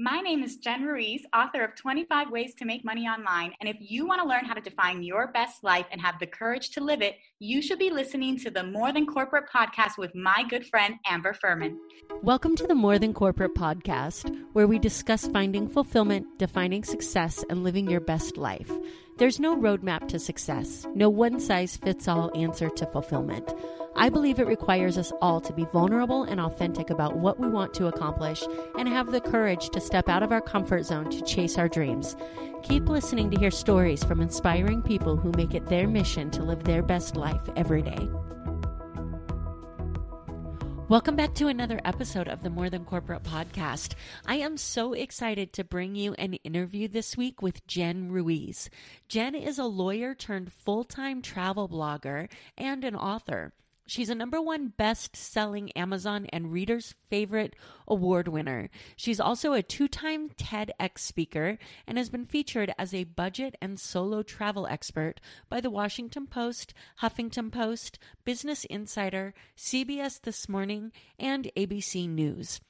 My name is Jen Ruiz, author of 25 Ways to Make Money Online. And if you want to learn how to define your best life and have the courage to live it, you should be listening to the More Than Corporate podcast with my good friend, Amber Furman. Welcome to the More Than Corporate podcast, where we discuss finding fulfillment, defining success, and living your best life. There's no roadmap to success, no one size fits all answer to fulfillment. I believe it requires us all to be vulnerable and authentic about what we want to accomplish and have the courage to step out of our comfort zone to chase our dreams. Keep listening to hear stories from inspiring people who make it their mission to live their best life every day. Welcome back to another episode of the More Than Corporate podcast. I am so excited to bring you an interview this week with Jen Ruiz. Jen is a lawyer turned full time travel blogger and an author. She's a number one best selling Amazon and readers' favorite award winner. She's also a two time TEDx speaker and has been featured as a budget and solo travel expert by the Washington Post, Huffington Post, Business Insider, CBS This Morning, and ABC News.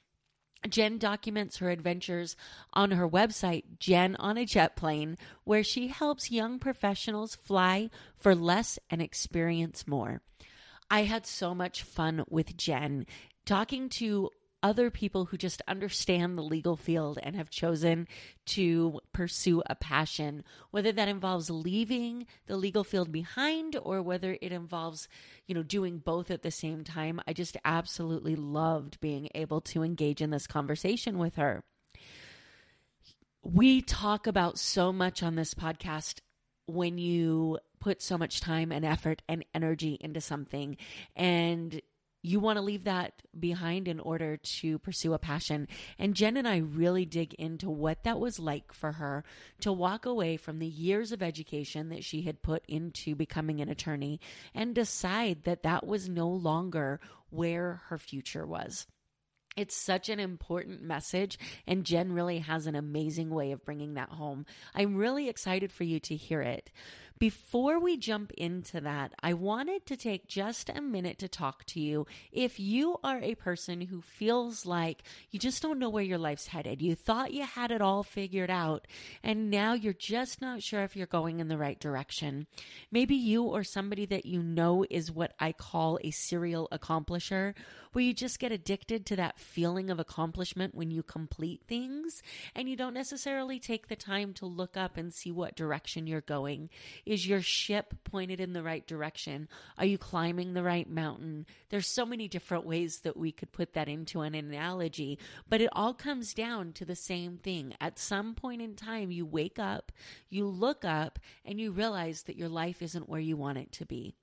Jen documents her adventures on her website, Jen on a Jet Plane, where she helps young professionals fly for less and experience more. I had so much fun with Jen talking to other people who just understand the legal field and have chosen to pursue a passion, whether that involves leaving the legal field behind or whether it involves, you know, doing both at the same time. I just absolutely loved being able to engage in this conversation with her. We talk about so much on this podcast when you put so much time and effort and energy into something and you want to leave that behind in order to pursue a passion. And Jen and I really dig into what that was like for her to walk away from the years of education that she had put into becoming an attorney and decide that that was no longer where her future was. It's such an important message, and Jen really has an amazing way of bringing that home. I'm really excited for you to hear it. Before we jump into that, I wanted to take just a minute to talk to you. If you are a person who feels like you just don't know where your life's headed, you thought you had it all figured out, and now you're just not sure if you're going in the right direction. Maybe you or somebody that you know is what I call a serial accomplisher, where you just get addicted to that feeling of accomplishment when you complete things, and you don't necessarily take the time to look up and see what direction you're going. Is your ship pointed in the right direction? Are you climbing the right mountain? There's so many different ways that we could put that into an analogy, but it all comes down to the same thing. At some point in time, you wake up, you look up, and you realize that your life isn't where you want it to be.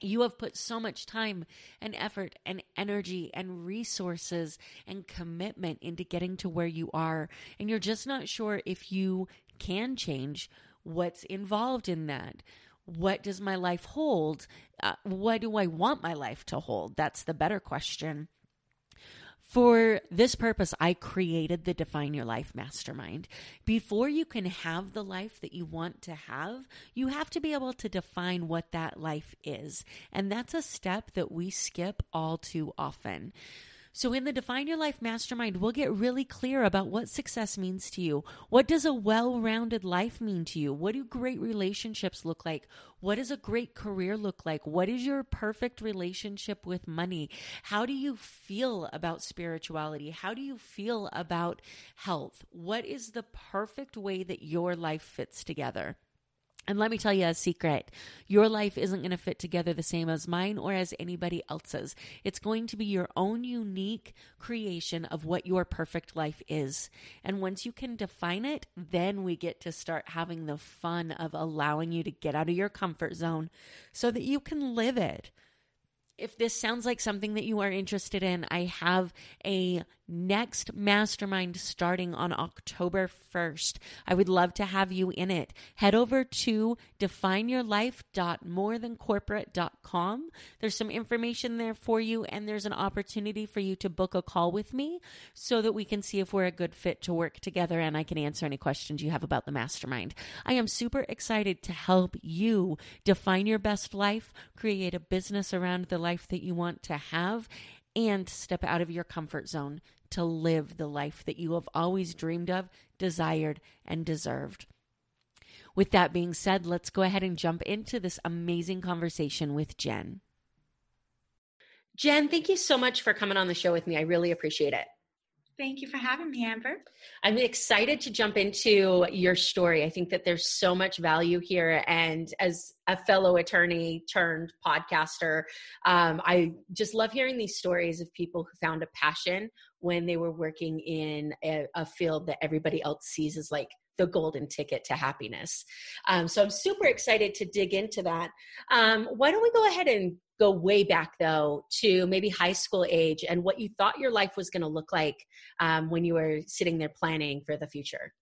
You have put so much time and effort and energy and resources and commitment into getting to where you are, and you're just not sure if you can change what's involved in that what does my life hold uh, what do i want my life to hold that's the better question for this purpose, I created the Define Your Life Mastermind. Before you can have the life that you want to have, you have to be able to define what that life is. And that's a step that we skip all too often. So, in the Define Your Life Mastermind, we'll get really clear about what success means to you. What does a well rounded life mean to you? What do great relationships look like? What does a great career look like? What is your perfect relationship with money? How do you feel about spirituality? How do you feel about health? What is the perfect way that your life fits together? And let me tell you a secret. Your life isn't going to fit together the same as mine or as anybody else's. It's going to be your own unique creation of what your perfect life is. And once you can define it, then we get to start having the fun of allowing you to get out of your comfort zone so that you can live it. If this sounds like something that you are interested in, I have a next mastermind starting on October 1st. I would love to have you in it. Head over to defineyourlife.morethancorporate.com. There's some information there for you, and there's an opportunity for you to book a call with me so that we can see if we're a good fit to work together and I can answer any questions you have about the mastermind. I am super excited to help you define your best life, create a business around the life that you want to have and step out of your comfort zone to live the life that you have always dreamed of, desired, and deserved. With that being said, let's go ahead and jump into this amazing conversation with Jen. Jen, thank you so much for coming on the show with me. I really appreciate it. Thank you for having me, Amber. I'm excited to jump into your story. I think that there's so much value here. And as a fellow attorney turned podcaster, um, I just love hearing these stories of people who found a passion when they were working in a, a field that everybody else sees as like the golden ticket to happiness. Um, so I'm super excited to dig into that. Um, why don't we go ahead and go way back though to maybe high school age and what you thought your life was going to look like um, when you were sitting there planning for the future?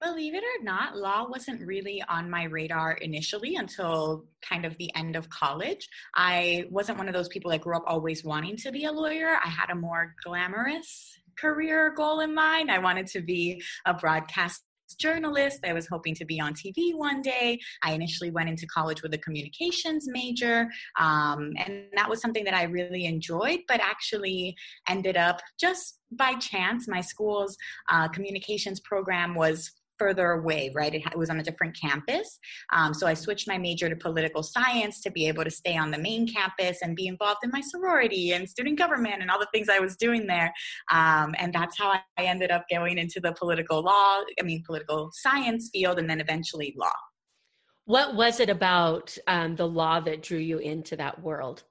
Believe it or not, law wasn't really on my radar initially until kind of the end of college. I wasn't one of those people that grew up always wanting to be a lawyer. I had a more glamorous career goal in mind. I wanted to be a broadcast journalist. I was hoping to be on TV one day. I initially went into college with a communications major, um, and that was something that I really enjoyed, but actually ended up just by chance. My school's uh, communications program was further away, right? It, it was on a different campus. Um, so I switched my major to political science to be able to stay on the main campus and be involved in my sorority and student government and all the things I was doing there. Um, and that's how I ended up going into the political law, I mean, political science field, and then eventually law. What was it about um, the law that drew you into that world?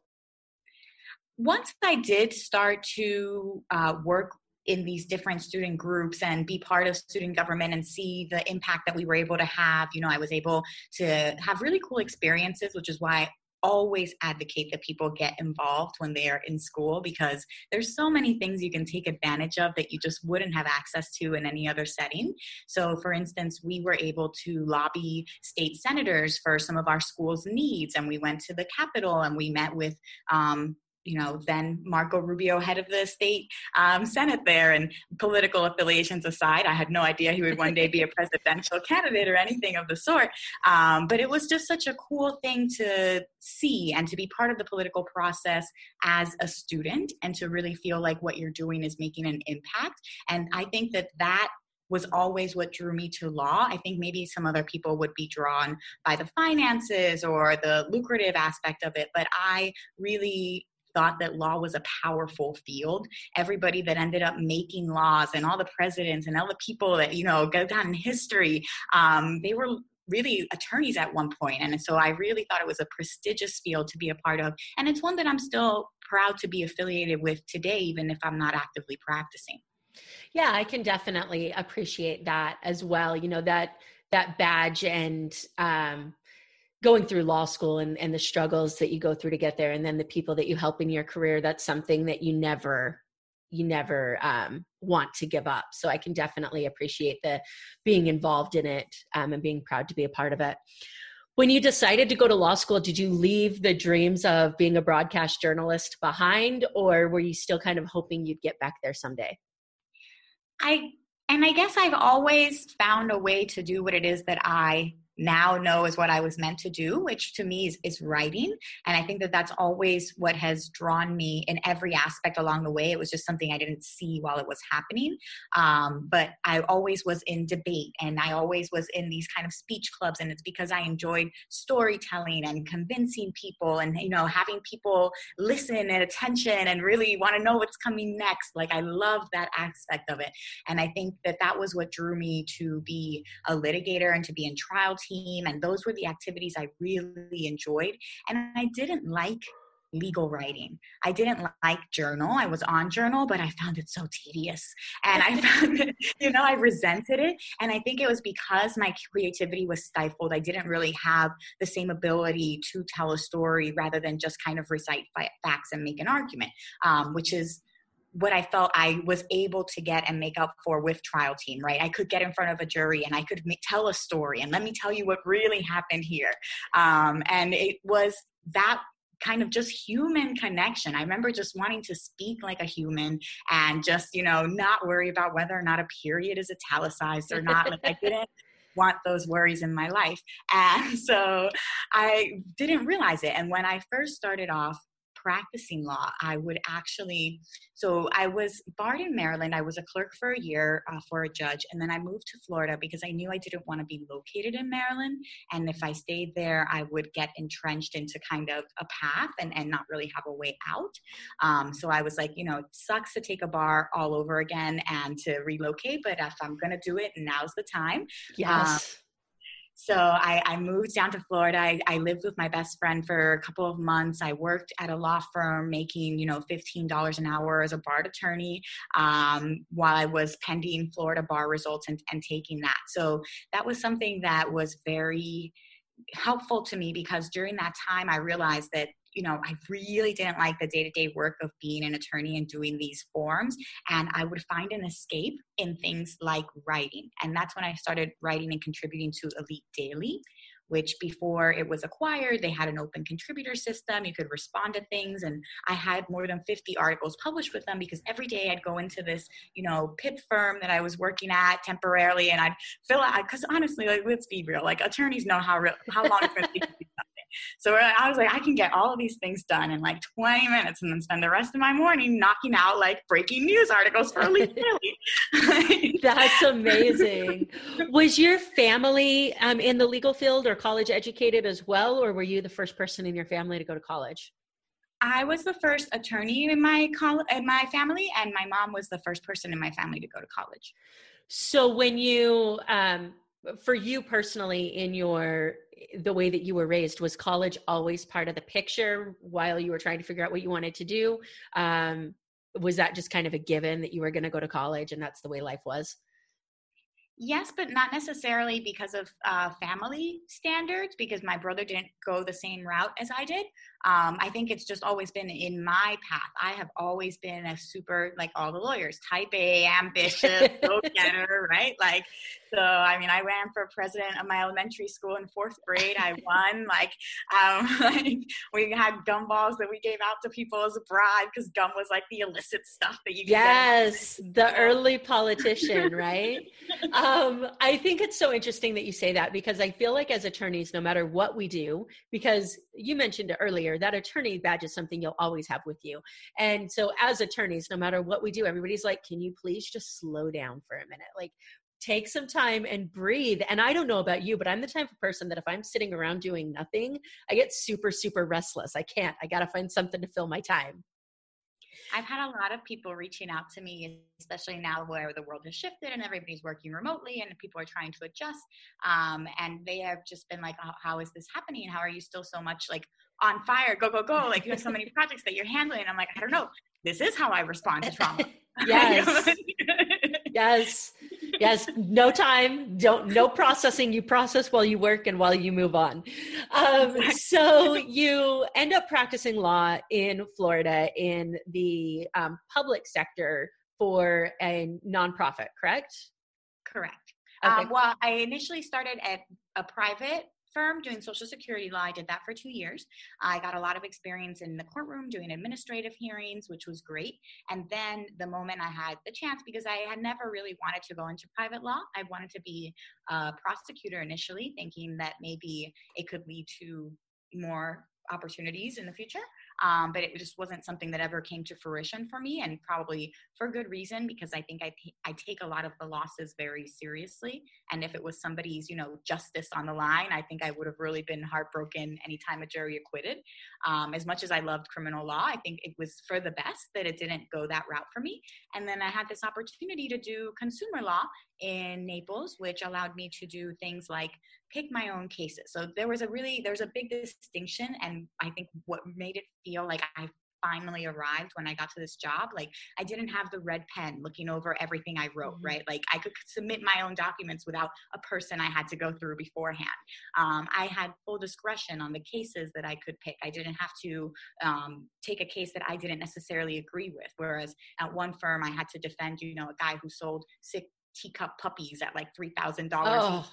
Once I did start to uh, work in these different student groups and be part of student government and see the impact that we were able to have. You know, I was able to have really cool experiences, which is why I always advocate that people get involved when they are in school because there's so many things you can take advantage of that you just wouldn't have access to in any other setting. So, for instance, we were able to lobby state senators for some of our school's needs, and we went to the Capitol and we met with um, you know, then Marco Rubio, head of the state um, Senate there, and political affiliations aside, I had no idea he would one day be a presidential candidate or anything of the sort. Um, but it was just such a cool thing to see and to be part of the political process as a student and to really feel like what you're doing is making an impact. And I think that that was always what drew me to law. I think maybe some other people would be drawn by the finances or the lucrative aspect of it, but I really thought that law was a powerful field. Everybody that ended up making laws and all the presidents and all the people that, you know, go down in history, um, they were really attorneys at one point. And so i really thought it was a prestigious field to be a part of. And it's one that i'm still proud to be affiliated with today even if i'm not actively practicing. Yeah i can definitely appreciate that as well. You know that that badge and um going through law school and, and the struggles that you go through to get there and then the people that you help in your career that's something that you never you never um, want to give up. So i can definitely appreciate the being involved in it um, and being proud to be a part of it. When you decided to go to law school did you leave the dreams of being a broadcast journalist behind or were you still kind of hoping you'd get back there someday? I and i guess i've always found a way to do what it is that i now know is what I was meant to do, which to me is, is writing. And I think that that's always what has drawn me in every aspect along the way. It was just something I didn't see while it was happening. Um, but I always was in debate and I always was in these kind of speech clubs. And it's because I enjoyed storytelling and convincing people and, you know, having people listen and attention and really want to know what's coming next. Like I love that aspect of it. And I think that that was what drew me to be a litigator and to be in trial team. And those were the activities I really enjoyed. And I didn't like legal writing. I didn't like journal. I was on journal, but I found it so tedious. And I found it, you know, I resented it. And I think it was because my creativity was stifled. I didn't really have the same ability to tell a story rather than just kind of recite facts and make an argument, um, which is what I felt I was able to get and make up for with trial team, right? I could get in front of a jury and I could make, tell a story and let me tell you what really happened here. Um, and it was that kind of just human connection. I remember just wanting to speak like a human and just, you know, not worry about whether or not a period is italicized or not. like I didn't want those worries in my life. And so I didn't realize it. And when I first started off practicing law, I would actually, so I was barred in Maryland. I was a clerk for a year uh, for a judge, and then I moved to Florida because I knew I didn't want to be located in Maryland. And if I stayed there, I would get entrenched into kind of a path and, and not really have a way out. Um, so I was like, you know, it sucks to take a bar all over again and to relocate, but if I'm going to do it, now's the time. Yes. Um, so I, I, moved down to Florida. I, I, lived with my best friend for a couple of months. I worked at a law firm making, you know, $15 an hour as a bar attorney um, while I was pending Florida bar results and, and taking that. So that was something that was very helpful to me because during that time I realized that you know, I really didn't like the day to day work of being an attorney and doing these forms. And I would find an escape in things like writing. And that's when I started writing and contributing to Elite Daily which before it was acquired, they had an open contributor system. You could respond to things. And I had more than 50 articles published with them because every day I'd go into this, you know, PIP firm that I was working at temporarily and I'd fill out, because honestly, like, let's be real, like attorneys know how, real, how long it's going to take so I was like, I can get all of these things done in like 20 minutes and then spend the rest of my morning knocking out like breaking news articles for Daily. That's amazing. Was your family um, in the legal field or college educated as well, or were you the first person in your family to go to college? I was the first attorney in my col- in my family, and my mom was the first person in my family to go to college. So when you um, for you personally in your the way that you were raised was college always part of the picture while you were trying to figure out what you wanted to do um, was that just kind of a given that you were going to go to college and that's the way life was Yes, but not necessarily because of uh, family standards, because my brother didn't go the same route as I did. Um, I think it's just always been in my path. I have always been a super, like all the lawyers, type A, ambitious, go getter, right? Like, so I mean, I ran for president of my elementary school in fourth grade. I won. Like, um, like we had gum balls that we gave out to people as a bribe because gum was like the illicit stuff that you. Yes, the early politician, right? um, I think it's so interesting that you say that because I feel like as attorneys, no matter what we do, because you mentioned it earlier, that attorney badge is something you'll always have with you. And so as attorneys, no matter what we do, everybody's like, can you please just slow down for a minute? Like, take some time and breathe. And I don't know about you, but I'm the type of person that if I'm sitting around doing nothing, I get super, super restless. I can't. I got to find something to fill my time. I've had a lot of people reaching out to me, especially now where the world has shifted and everybody's working remotely and people are trying to adjust. Um, and they have just been like, oh, how is this happening? How are you still so much like on fire? Go, go, go. Like you have so many projects that you're handling. I'm like, I don't know. This is how I respond to trauma. yes. yes yes no time don't no processing you process while you work and while you move on um, so you end up practicing law in florida in the um, public sector for a nonprofit correct correct okay. um, well i initially started at a private firm doing Social Security law. I did that for two years. I got a lot of experience in the courtroom doing administrative hearings, which was great. And then the moment I had the chance, because I had never really wanted to go into private law, I wanted to be a prosecutor initially, thinking that maybe it could lead to more opportunities in the future um, but it just wasn't something that ever came to fruition for me and probably for good reason because i think I, take a lot of the losses very seriously. And if it was somebody's you know justice on the line i think i would have really been heartbroken anytime a jury acquitted. Um, as much as i loved criminal law i think it was for the best that it didn't go that route for me. And then i had this opportunity to do consumer law in Naples, which allowed me to do things like pick my own cases. So there was a really there's a big distinction, and I think what made it feel like I finally arrived when I got to this job. Like I didn't have the red pen looking over everything I wrote, mm-hmm. right? Like I could submit my own documents without a person I had to go through beforehand. Um, I had full discretion on the cases that I could pick. I didn't have to um, take a case that I didn't necessarily agree with. Whereas at one firm, I had to defend, you know, a guy who sold sick teacup puppies at like three thousand dollars. Oh.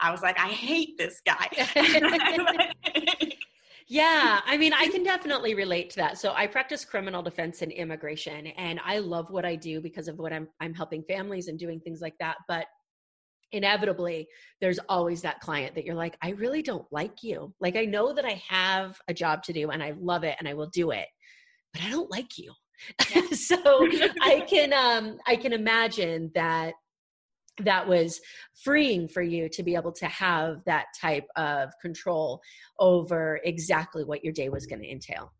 I was like, I hate this guy. yeah, I mean, I can definitely relate to that. So I practice criminal defense and immigration, and I love what I do because of what I'm I'm helping families and doing things like that. But inevitably there's always that client that you're like i really don't like you like i know that i have a job to do and i love it and i will do it but i don't like you yeah. so i can um i can imagine that that was freeing for you to be able to have that type of control over exactly what your day was going to entail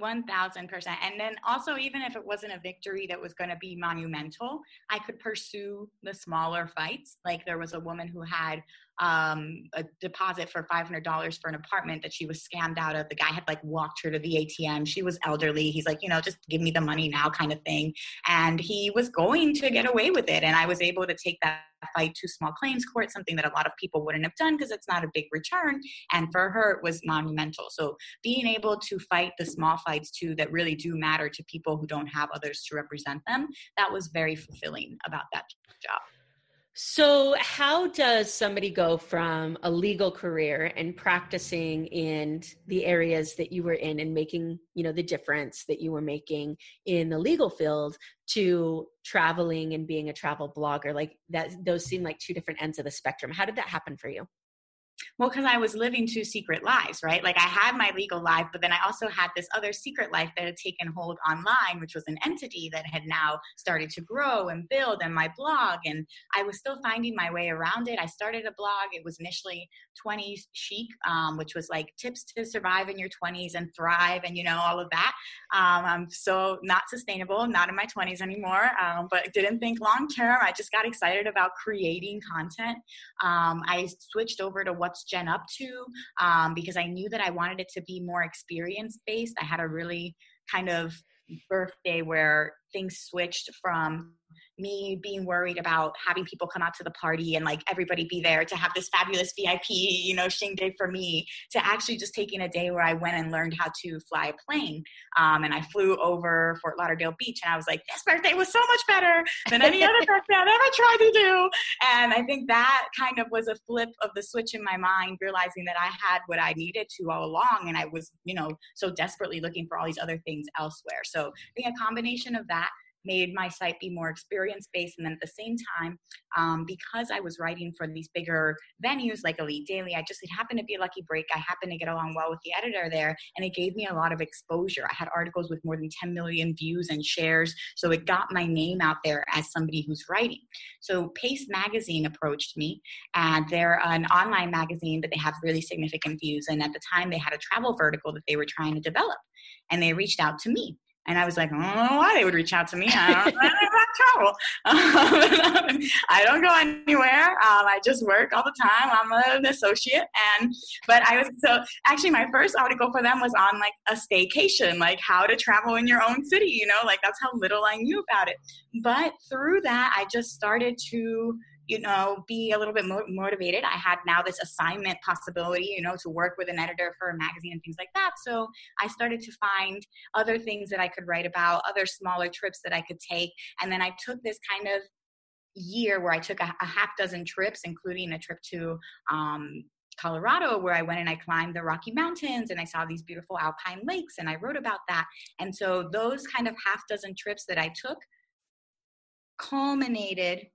1000% and then also even if it wasn't a victory that was going to be monumental i could pursue the smaller fights. Like there was a woman who had um, a deposit for $500 for an apartment that she was scammed out of. The guy had like walked her to the ATM. She was elderly. He's like, you know, just give me the money now kind of thing. And he was going to get away with it. And I was able to take that fight to small claims court, something that a lot of people wouldn't have done because it's not a big return. And for her, it was monumental. So being able to fight the small fights too that really do matter to people who don't have others to represent them, that was very fulfilling about that job. So, how does somebody go from a legal career and practicing in the areas that you were in and making, you know, the difference that you were making in the legal field to traveling and being a travel blogger? Like that those seem like two different ends of the spectrum. How did that happen for you? Well, because I was living two secret lives, right? Like I had my legal life, but then I also had this other secret life that had taken hold online, which was an entity that had now started to grow and build, and my blog. And I was still finding my way around it. I started a blog. It was initially 20s chic, um, which was like tips to survive in your 20s and thrive, and you know all of that. Um, I'm so not sustainable, not in my 20s anymore, um, but didn't think long term. I just got excited about creating content. Um, I switched over to what's Jen up to um, because I knew that I wanted it to be more experience based. I had a really kind of birthday where things switched from me being worried about having people come out to the party and like everybody be there to have this fabulous VIP, you know, shing day for me, to actually just taking a day where I went and learned how to fly a plane. Um, and I flew over Fort Lauderdale Beach and I was like, this birthday was so much better than any other birthday I've ever tried to do. And I think that kind of was a flip of the switch in my mind, realizing that I had what I needed to all along. And I was, you know, so desperately looking for all these other things elsewhere. So being a combination of that made my site be more experience based. And then at the same time, um, because I was writing for these bigger venues like Elite Daily, I just, it happened to be a lucky break. I happened to get along well with the editor there, and it gave me a lot of exposure. I had articles with more than 10 million views and shares. So it got my name out there as somebody who's writing. So Paste Magazine approached me, and they're an online magazine, but they have really significant views. And at the time, they had a travel vertical that they were trying to develop. And they reached out to me. And I was like, I don't know why they would reach out to me. I don't about travel. Um, I don't go anywhere. Um, I just work all the time. I'm an associate. And, but I was, so actually my first article for them was on like a staycation, like how to travel in your own city, you know, like that's how little I knew about it. But through that, I just started to you know, be a little bit more motivated. I had now this assignment possibility, you know, to work with an editor for a magazine and things like that. So I started to find other things that I could write about, other smaller trips that I could take. And then I took this kind of year where I took a, a half dozen trips, including a trip to um, Colorado, where I went and I climbed the Rocky Mountains and I saw these beautiful alpine lakes and I wrote about that. And so those kind of half dozen trips that I took culminated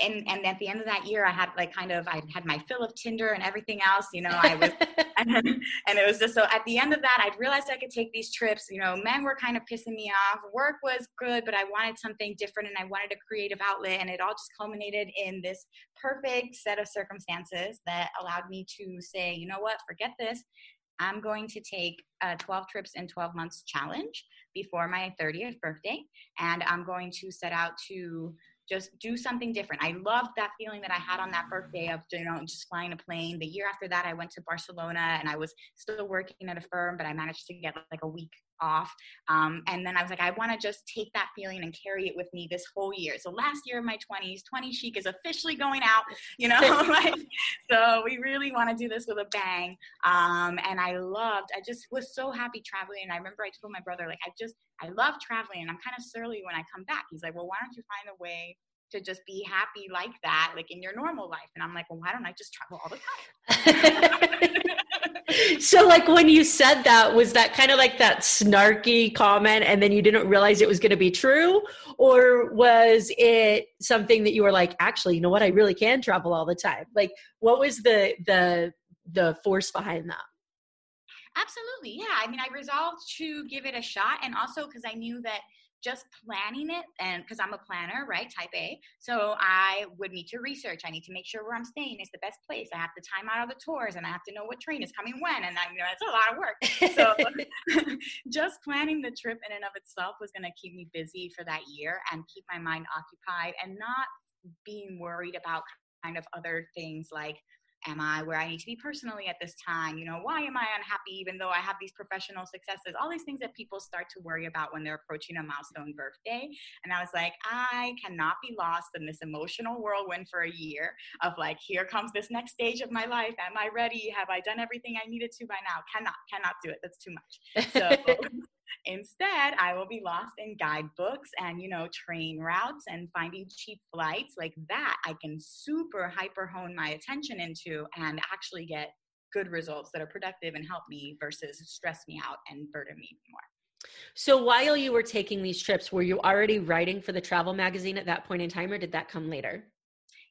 and and at the end of that year i had like kind of i had my fill of tinder and everything else you know i was and, and it was just so at the end of that i realized i could take these trips you know men were kind of pissing me off work was good but i wanted something different and i wanted a creative outlet and it all just culminated in this perfect set of circumstances that allowed me to say you know what? Forget this. I'm going to take a 12 trips in 12 months challenge before my 30th birthday and i'm going to set out to just do something different. I loved that feeling that I had on that birthday of, you know, just flying a plane. The year after that, I went to Barcelona and I was still working at a firm, but I managed to get like a week off. Um, and then I was like, I want to just take that feeling and carry it with me this whole year. So last year of my 20s, 20 Chic is officially going out, you know, like, so we really want to do this with a bang. Um, and I loved, I just was so happy traveling. And I remember I told my brother, like, I just, I love traveling and I'm kind of surly when I come back. He's like, well, why don't you find a way to just be happy like that, like in your normal life. And I'm like, well, why don't I just travel all the time? so, like, when you said that, was that kind of like that snarky comment and then you didn't realize it was going to be true? Or was it something that you were like, actually, you know what? I really can travel all the time. Like, what was the, the, the force behind that? Absolutely. Yeah. I mean, I resolved to give it a shot. And also because I knew that just planning it and because I'm a planner, right? Type A. So I would need to research. I need to make sure where I'm staying is the best place. I have to time out all the tours and I have to know what train is coming when. And I, you know, it's a lot of work. So just planning the trip in and of itself was going to keep me busy for that year and keep my mind occupied and not being worried about kind of other things like am I where I need to be personally at this time? You know, why am I unhappy even though I have these professional successes? All these things that people start to worry about when they're approaching a milestone birthday. And I was like, I cannot be lost in this emotional whirlwind for a year of like, here comes this next stage of my life. Am I ready? Have I done everything I needed to by now? Cannot, cannot do it. That's too much. So Instead, I will be lost in guidebooks and, you know, train routes and finding cheap flights like that. I can super hyper hone my attention into and actually get good results that are productive and help me versus stress me out and burden me more. So while you were taking these trips, were you already writing for the travel magazine at that point in time or did that come later?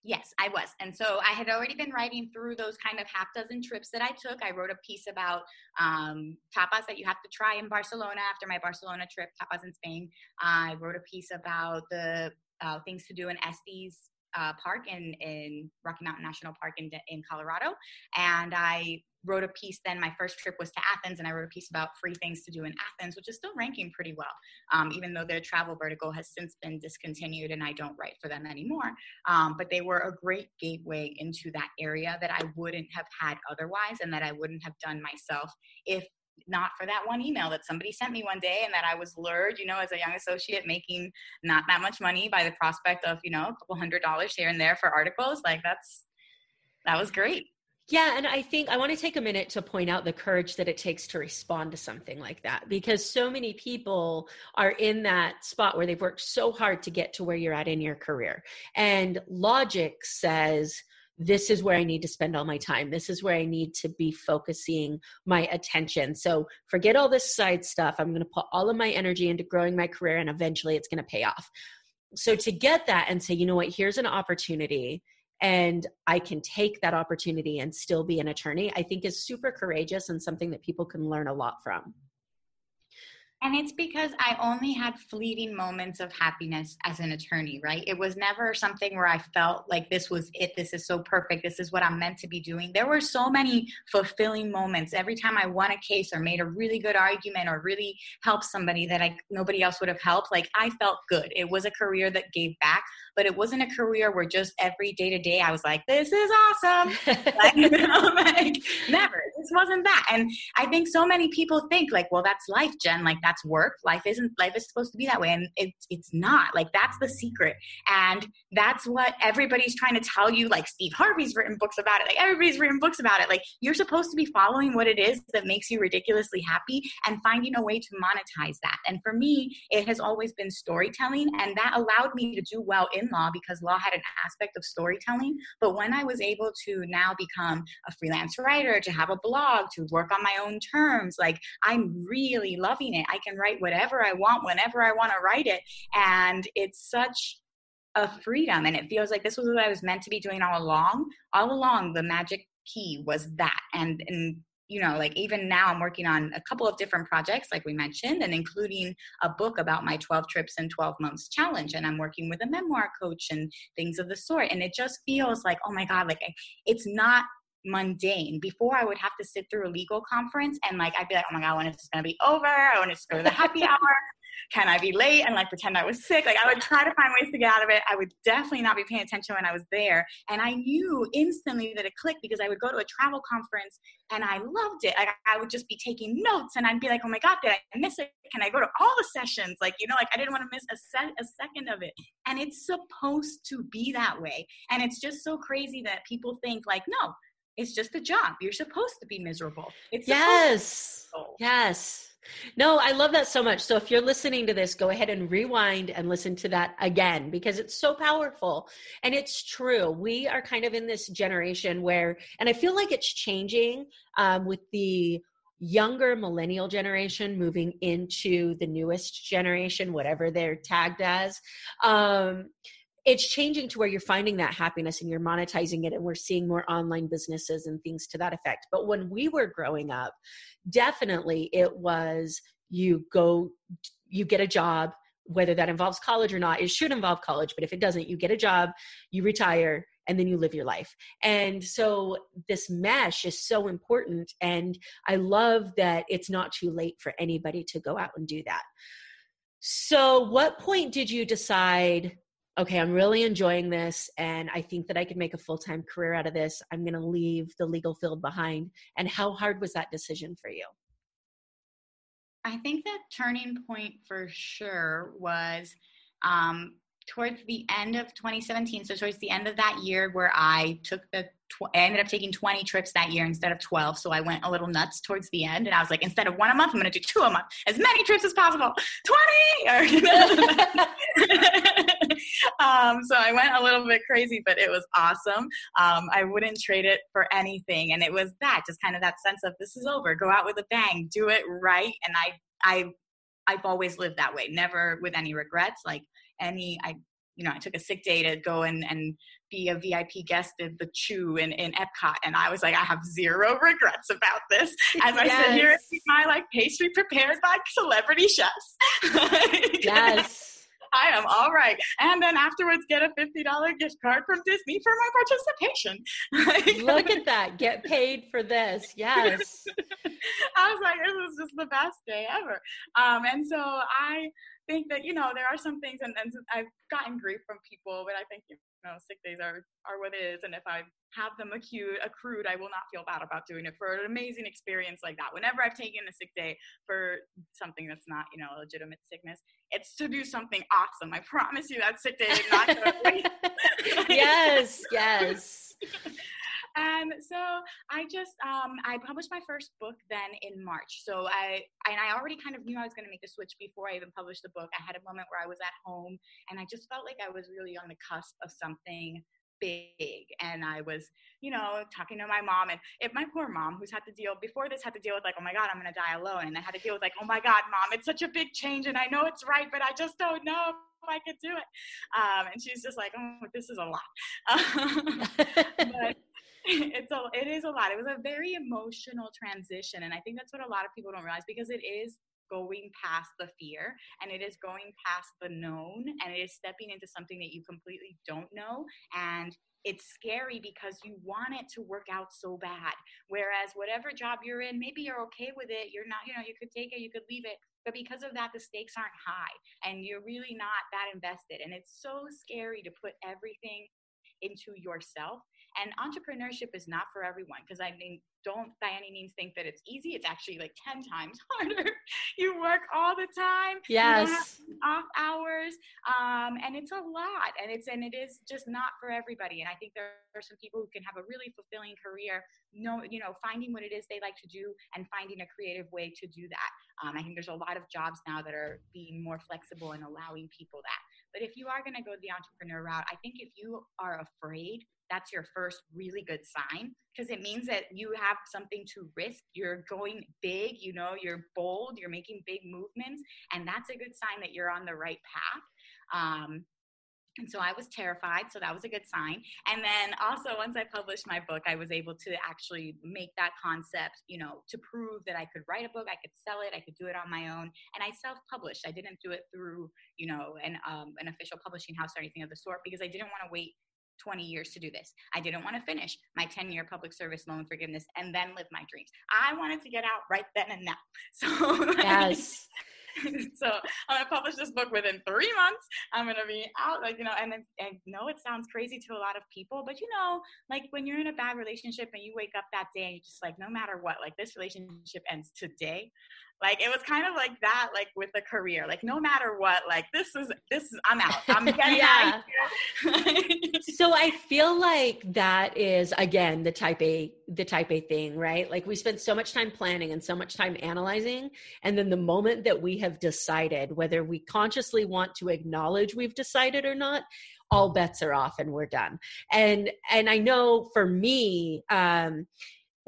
Yes, I was. And so I had already been writing through those kind of half dozen trips that I took. I wrote a piece about um, tapas that you have to try in Barcelona after my Barcelona trip, tapas in Spain. I wrote a piece about the uh, things to do in Estes uh, Park in, in Rocky Mountain National Park in, in Colorado. And I wrote a piece then my first trip was to athens and i wrote a piece about free things to do in athens which is still ranking pretty well um, even though their travel vertical has since been discontinued and i don't write for them anymore um, but they were a great gateway into that area that i wouldn't have had otherwise and that i wouldn't have done myself if not for that one email that somebody sent me one day and that I was lured, you know, as a young associate making not that much money by the prospect of, you know, a couple hundred dollars here and there for articles. Like that's, that was great. Yeah, and I think I want to take a minute to point out the courage that it takes to respond to something like that because so many people are in that spot where they've worked so hard to get to where you're at in your career. And logic says, this is where I need to spend all my time. This is where I need to be focusing my attention. So forget all this side stuff. I'm going to put all of my energy into growing my career and eventually it's going to pay off. So to get that and say, you know what, here's an opportunity and I can take that opportunity and still be an attorney, I think is super courageous and something that people can learn a lot from. And it's because I only had fleeting moments of happiness as an attorney, right? It was never something where I felt like this was it. This is so perfect. This is what I'm meant to be doing. There were so many fulfilling moments every time I won a case or made a really good argument or really helped somebody that I nobody else would have helped. Like I felt good. It was a career that gave back, but it wasn't a career where just every day to day I was like, this is awesome. like, you know, like never. This wasn't that. And I think so many people think like, well, that's life, Jen. Like that's work. Life isn't life is supposed to be that way. And it's it's not. Like that's the secret. And that's what everybody's trying to tell you. Like Steve Harvey's written books about it. Like everybody's written books about it. Like you're supposed to be following what it is that makes you ridiculously happy and finding a way to monetize that. And for me, it has always been storytelling. And that allowed me to do well in law because law had an aspect of storytelling. But when I was able to now become a freelance writer, to have a blog, to work on my own terms, like I'm really loving it. I can write whatever I want whenever I want to write it. And it's such a freedom. And it feels like this was what I was meant to be doing all along. All along, the magic key was that. And, and you know, like even now I'm working on a couple of different projects, like we mentioned, and including a book about my 12 trips in 12 months challenge. And I'm working with a memoir coach and things of the sort. And it just feels like, oh my God, like it's not mundane. Before I would have to sit through a legal conference and like I'd be like, oh my god, when is this gonna be over? I want to just go to the happy hour. Can I be late and like pretend I was sick? Like I would try to find ways to get out of it. I would definitely not be paying attention when I was there. And I knew instantly that it clicked because I would go to a travel conference and I loved it. Like I would just be taking notes and I'd be like, oh my God, did I miss it? Can I go to all the sessions? Like, you know, like I didn't want to miss a, set, a second of it. And it's supposed to be that way. And it's just so crazy that people think like, no, it's just a job. You're supposed to be miserable. It's yes, yes. No, I love that so much. So if you're listening to this, go ahead and rewind and listen to that again because it's so powerful. And it's true. We are kind of in this generation where, and I feel like it's changing um, with the younger millennial generation moving into the newest generation, whatever they're tagged as. Um, it's changing to where you're finding that happiness and you're monetizing it and we're seeing more online businesses and things to that effect. But when we were growing up definitely it was you go you get a job whether that involves college or not it should involve college but if it doesn't you get a job you retire and then you live your life. And so this mesh is so important and i love that it's not too late for anybody to go out and do that. So what point did you decide okay, I'm really enjoying this and I think that I could make a full time career out of this. I'm going to leave the legal field behind. And how hard was that decision for you? I think that turning point for sure was um, towards the end of 2017. So, towards the end of that year, where I took the tw- I ended up taking 20 trips that year instead of 12. So I went a little nuts towards the end. And I was like, instead of one a month, I'm going to do two a month, as many trips as possible. 20! Or, you know? um, so I went a little bit crazy, but it was awesome. Um, I wouldn't trade it for anything. And it was that, just kind of that sense of this is over, go out with a bang, do it right. And I, I, I've always lived that way, never with any regrets. Like any, I you know, I took a sick day to go and, and be a VIP guest at the Chew in, in Epcot. And I was like, I have zero regrets about this. As I sit here and eat my like pastry prepared by celebrity chefs. yes. I am all right. And then afterwards, get a $50 gift card from Disney for my participation. Look at that. Get paid for this. Yes. I was like, this was just the best day ever. Um, and so I think that you know there are some things, and, and I've gotten grief from people, but I think you know sick days are are what it is, and if I have them accrued, accrued, I will not feel bad about doing it for an amazing experience like that. Whenever I've taken a sick day for something that's not you know a legitimate sickness, it's to do something awesome. I promise you that sick day is not going to yes, yes. and so I just um, I published my first book then in March. So I and I already kind of knew I was going to make the switch before I even published the book. I had a moment where I was at home and I just felt like I was really on the cusp of something big and i was you know talking to my mom and if my poor mom who's had to deal before this had to deal with like oh my god i'm gonna die alone and i had to deal with like oh my god mom it's such a big change and i know it's right but i just don't know if i could do it um, and she's just like oh this is a lot but it's a it is a lot. It was a very emotional transition, and I think that's what a lot of people don't realize because it is going past the fear and it is going past the known and it is stepping into something that you completely don't know and it's scary because you want it to work out so bad whereas whatever job you're in maybe you're okay with it you're not you know you could take it you could leave it but because of that the stakes aren't high and you're really not that invested and it's so scary to put everything into yourself and entrepreneurship is not for everyone because I mean, don't by any means think that it's easy. It's actually like 10 times harder. you work all the time. Yes. off hours. Um, and it's a lot. And it's and it is just not for everybody. And I think there are some people who can have a really fulfilling career, know, you know, finding what it is they like to do and finding a creative way to do that. Um, I think there's a lot of jobs now that are being more flexible and allowing people that. But if you are going to go the entrepreneur route, I think if you are afraid that's your first really good sign because it means that you have something to risk. You're going big, you know, you're bold, you're making big movements, and that's a good sign that you're on the right path. Um, and so I was terrified, so that was a good sign. And then also, once I published my book, I was able to actually make that concept, you know, to prove that I could write a book, I could sell it, I could do it on my own. And I self published. I didn't do it through, you know, an, um, an official publishing house or anything of the sort because I didn't want to wait 20 years to do this. I didn't want to finish my 10 year public service loan forgiveness and then live my dreams. I wanted to get out right then and now. So, yes. so I'm gonna publish this book within three months. I'm gonna be out, like you know, and I know it sounds crazy to a lot of people, but you know, like when you're in a bad relationship and you wake up that day and you're just like, no matter what, like this relationship ends today. Like it was kind of like that, like with a career. Like no matter what, like this is this is I'm out. I'm getting out. so I feel like that is again the type A the type A thing, right? Like we spend so much time planning and so much time analyzing and then the moment that we have decided whether we consciously want to acknowledge we've decided or not, all bets are off and we're done. And and I know for me um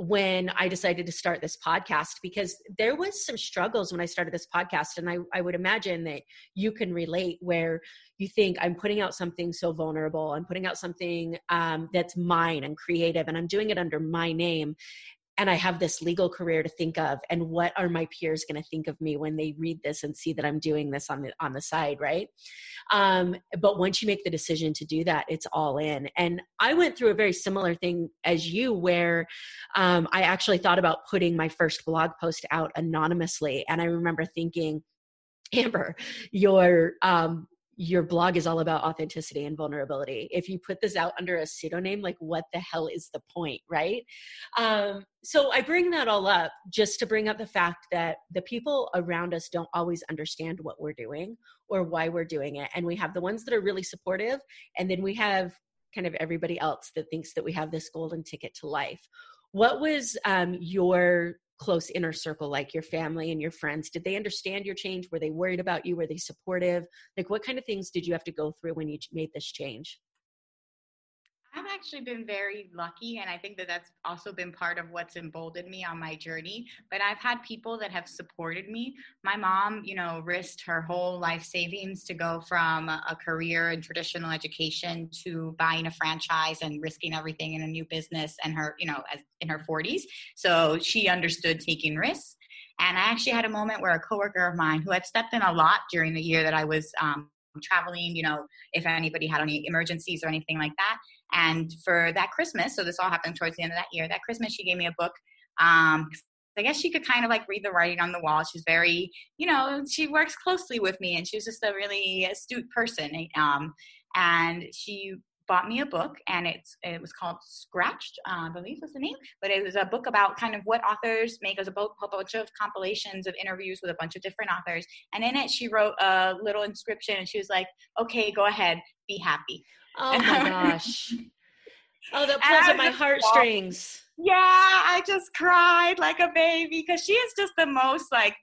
when I decided to start this podcast because there was some struggles when I started this podcast and I, I would imagine that you can relate where you think I'm putting out something so vulnerable. I'm putting out something um, that's mine and creative and I'm doing it under my name and I have this legal career to think of and what are my peers going to think of me when they read this and see that I'm doing this on the on the side right? Um, but once you make the decision to do that it's all in. And I went through a very similar thing as you where um, I actually thought about putting my first blog post out anonymously and I remember thinking Amber, your um, your blog is all about authenticity and vulnerability. If you put this out under a pseudonym, like what the hell is the point, right? Um, so I bring that all up just to bring up the fact that the people around us don't always understand what we're doing or why we're doing it. And we have the ones that are really supportive, and then we have kind of everybody else that thinks that we have this golden ticket to life. What was um, your close inner circle like your family and your friends did they understand your change? Were they worried about you? Were they supportive? Like what kind of things did you have to go through when you made this change actually been very lucky, and I think that that's also been part of what's emboldened me on my journey. But I've had people that have supported me. My mom, you know, risked her whole life savings to go from a career in traditional education to buying a franchise and risking everything in a new business, and her, you know, as in her 40s. So she understood taking risks. And I actually had a moment where a coworker of mine who had stepped in a lot during the year that I was um, traveling, you know, if anybody had any emergencies or anything like that. And for that Christmas, so this all happened towards the end of that year, that Christmas, she gave me a book. Um, I guess she could kind of like read the writing on the wall. She's very, you know, she works closely with me and she was just a really astute person. Um, and she bought me a book and it's it was called Scratched, uh, I believe was the name, but it was a book about kind of what authors make as a, a bunch of compilations of interviews with a bunch of different authors. And in it, she wrote a little inscription and she was like, "Okay, go ahead, be happy." Oh my gosh. Oh, that pulls at my heartstrings. Yeah, I just cried like a baby because she is just the most like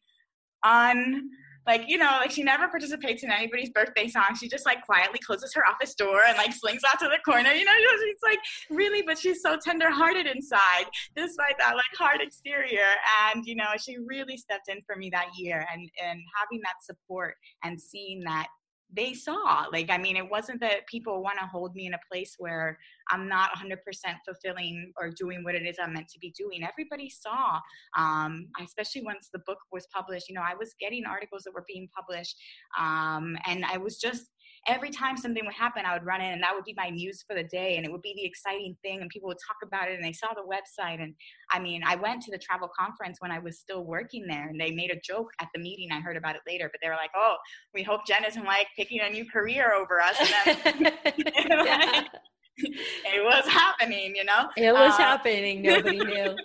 un like you know like she never participates in anybody's birthday song she just like quietly closes her office door and like slings out to the corner you know she's like really but she's so tender-hearted inside despite that like hard exterior and you know she really stepped in for me that year and and having that support and seeing that they saw like i mean it wasn't that people want to hold me in a place where i'm not 100% fulfilling or doing what it is i'm meant to be doing. Everybody saw um, especially once the book was published you know i was getting articles that were being published um, and i was just every time something would happen, I would run in and that would be my news for the day. And it would be the exciting thing. And people would talk about it and they saw the website. And I mean, I went to the travel conference when I was still working there and they made a joke at the meeting. I heard about it later, but they were like, oh, we hope Jen isn't like picking a new career over us. And then, it was happening, you know? It was uh, happening. Nobody knew.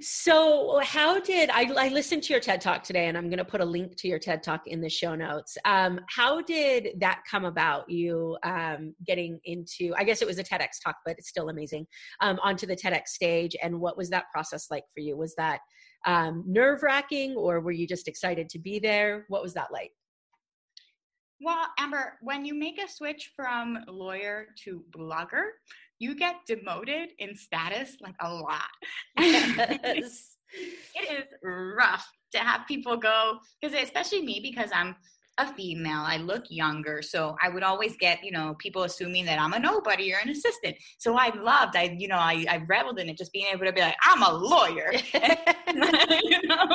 so, how did I, I listened to your TED Talk today, and I'm going to put a link to your TED Talk in the show notes. Um, how did that come about? You um, getting into, I guess it was a TEDx talk, but it's still amazing, um, onto the TEDx stage. And what was that process like for you? Was that um, nerve wracking, or were you just excited to be there? What was that like? Well, Amber, when you make a switch from lawyer to blogger, you get demoted in status like a lot. Yes. it is rough to have people go because especially me because I'm a female. I look younger. So I would always get, you know, people assuming that I'm a nobody or an assistant. So I loved, I, you know, I, I reveled in it, just being able to be like, I'm a lawyer, you know,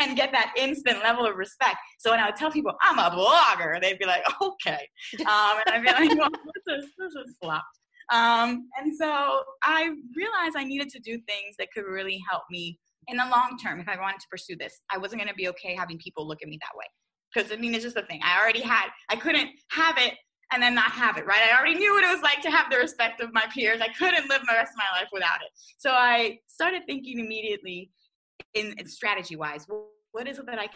and get that instant level of respect. So when I would tell people I'm a blogger, they'd be like, okay. Um, and I'd be like, well, this is, this is flopped. Um, and so I realized I needed to do things that could really help me in the long term if I wanted to pursue this. I wasn't going to be okay having people look at me that way because I mean, it's just a thing. I already had, I couldn't have it and then not have it, right? I already knew what it was like to have the respect of my peers. I couldn't live the rest of my life without it. So I started thinking immediately in, in strategy wise, what is it that I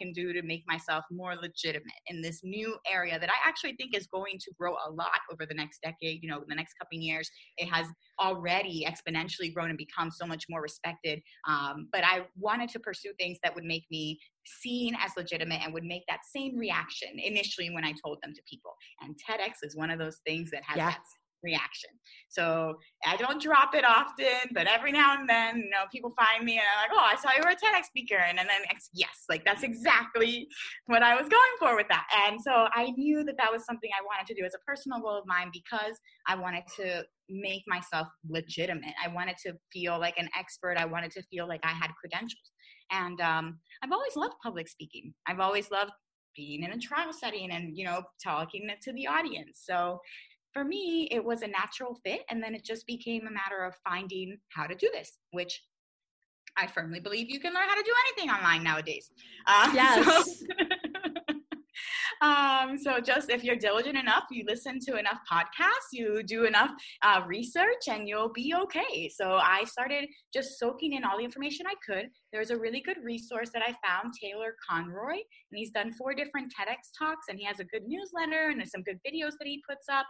can do to make myself more legitimate in this new area that I actually think is going to grow a lot over the next decade, you know, the next couple years. It has already exponentially grown and become so much more respected. Um, but I wanted to pursue things that would make me seen as legitimate and would make that same reaction initially when I told them to people. And TEDx is one of those things that has yeah. that reaction. So I don't drop it often, but every now and then, you know, people find me and I'm like, oh, I saw you were a TEDx speaker. And then, yes, like that's exactly what I was going for with that. And so I knew that that was something I wanted to do as a personal goal of mine because I wanted to make myself legitimate. I wanted to feel like an expert. I wanted to feel like I had credentials. And um, I've always loved public speaking. I've always loved being in a trial setting and you know talking to the audience so for me, it was a natural fit. And then it just became a matter of finding how to do this, which I firmly believe you can learn how to do anything online nowadays. Uh, yes. So, um, so just if you're diligent enough, you listen to enough podcasts, you do enough uh, research, and you'll be okay. So I started just soaking in all the information I could. There's a really good resource that I found, Taylor Conroy, and he's done four different TEDx talks, and he has a good newsletter and some good videos that he puts up.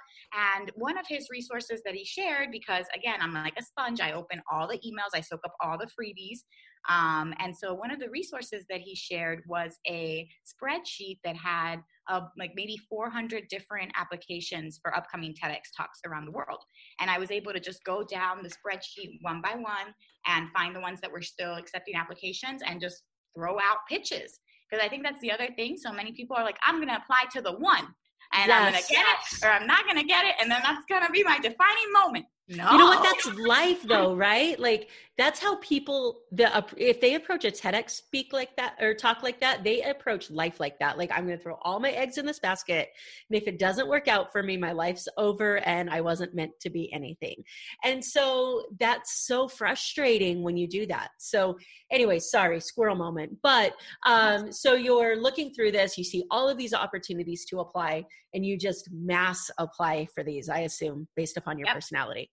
And one of his resources that he shared, because again, I'm like a sponge, I open all the emails, I soak up all the freebies. Um, and so one of the resources that he shared was a spreadsheet that had uh, like maybe 400 different applications for upcoming TEDx talks around the world. And I was able to just go down the spreadsheet one by one and find the ones that were still accepting applications and just throw out pitches. Because I think that's the other thing. So many people are like, I'm going to apply to the one and yes. I'm going to get it or I'm not going to get it. And then that's going to be my defining moment. No. You know what? That's life, though, right? Like that's how people the if they approach a TEDx speak like that or talk like that, they approach life like that. Like I'm going to throw all my eggs in this basket, and if it doesn't work out for me, my life's over, and I wasn't meant to be anything. And so that's so frustrating when you do that. So anyway, sorry, squirrel moment. But um, so you're looking through this, you see all of these opportunities to apply, and you just mass apply for these. I assume based upon your yep. personality.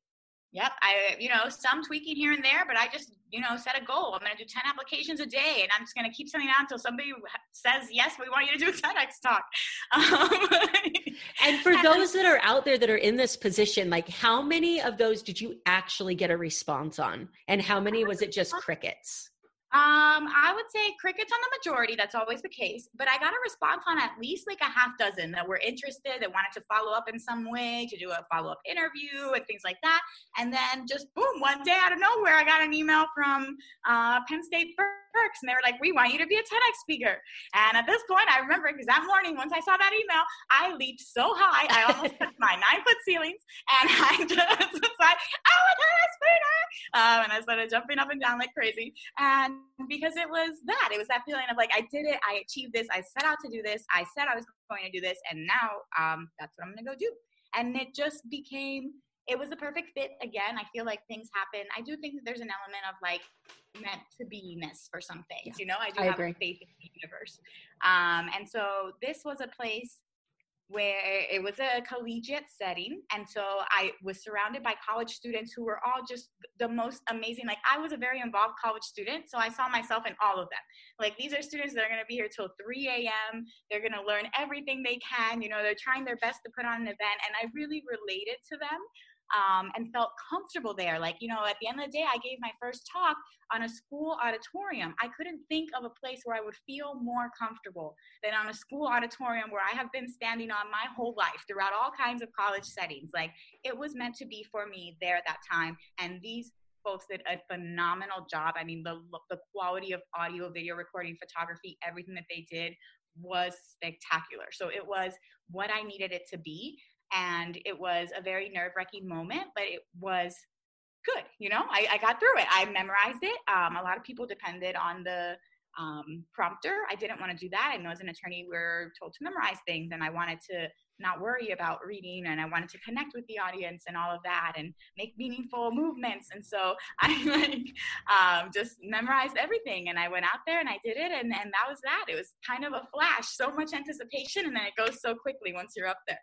Yep. I, you know, some tweaking here and there, but I just, you know, set a goal. I'm going to do 10 applications a day and I'm just going to keep sending out until somebody says, yes, we want you to do a TEDx talk. Um, and for those that are out there that are in this position, like how many of those did you actually get a response on? And how many was it just crickets? Um, I would say crickets on the majority. That's always the case. But I got a response on at least like a half dozen that were interested, that wanted to follow up in some way, to do a follow up interview and things like that. And then just boom, one day out of nowhere, I got an email from uh, Penn State Berks, and they were like, "We want you to be a TEDx speaker." And at this point, I remember because that morning, once I saw that email, I leaped so high, I almost touched my nine foot ceilings, and I just was like, "I'm a TEDx speaker!" Um, and I started jumping up and down like crazy. And because it was that, it was that feeling of like, I did it, I achieved this, I set out to do this, I said I was going to do this, and now um, that's what I'm going to go do. And it just became it was a perfect fit again i feel like things happen. I do think that there's an element of like meant to beiness for some things yeah, you know? I do I have agree. faith in the universe. Um, and so this was a place where it was a collegiate setting and so i was surrounded by college students who were all just the most amazing like i was a very involved college student so i saw myself in all of them. Like these are students that are going to be here till 3 a.m they're going to learn everything they can you know they're trying their best to put on an event and i really related to them um, and felt comfortable there. Like, you know, at the end of the day, I gave my first talk on a school auditorium. I couldn't think of a place where I would feel more comfortable than on a school auditorium where I have been standing on my whole life throughout all kinds of college settings. Like, it was meant to be for me there at that time. And these folks did a phenomenal job. I mean, the, the quality of audio, video recording, photography, everything that they did was spectacular. So it was what I needed it to be and it was a very nerve wracking moment, but it was good. You know, I, I got through it. I memorized it. Um, a lot of people depended on the um, prompter. I didn't want to do that. I know as an attorney, we're told to memorize things, and I wanted to not worry about reading and I wanted to connect with the audience and all of that and make meaningful movements. And so I like um, just memorized everything and I went out there and I did it and, and that was that. It was kind of a flash, so much anticipation and then it goes so quickly once you're up there.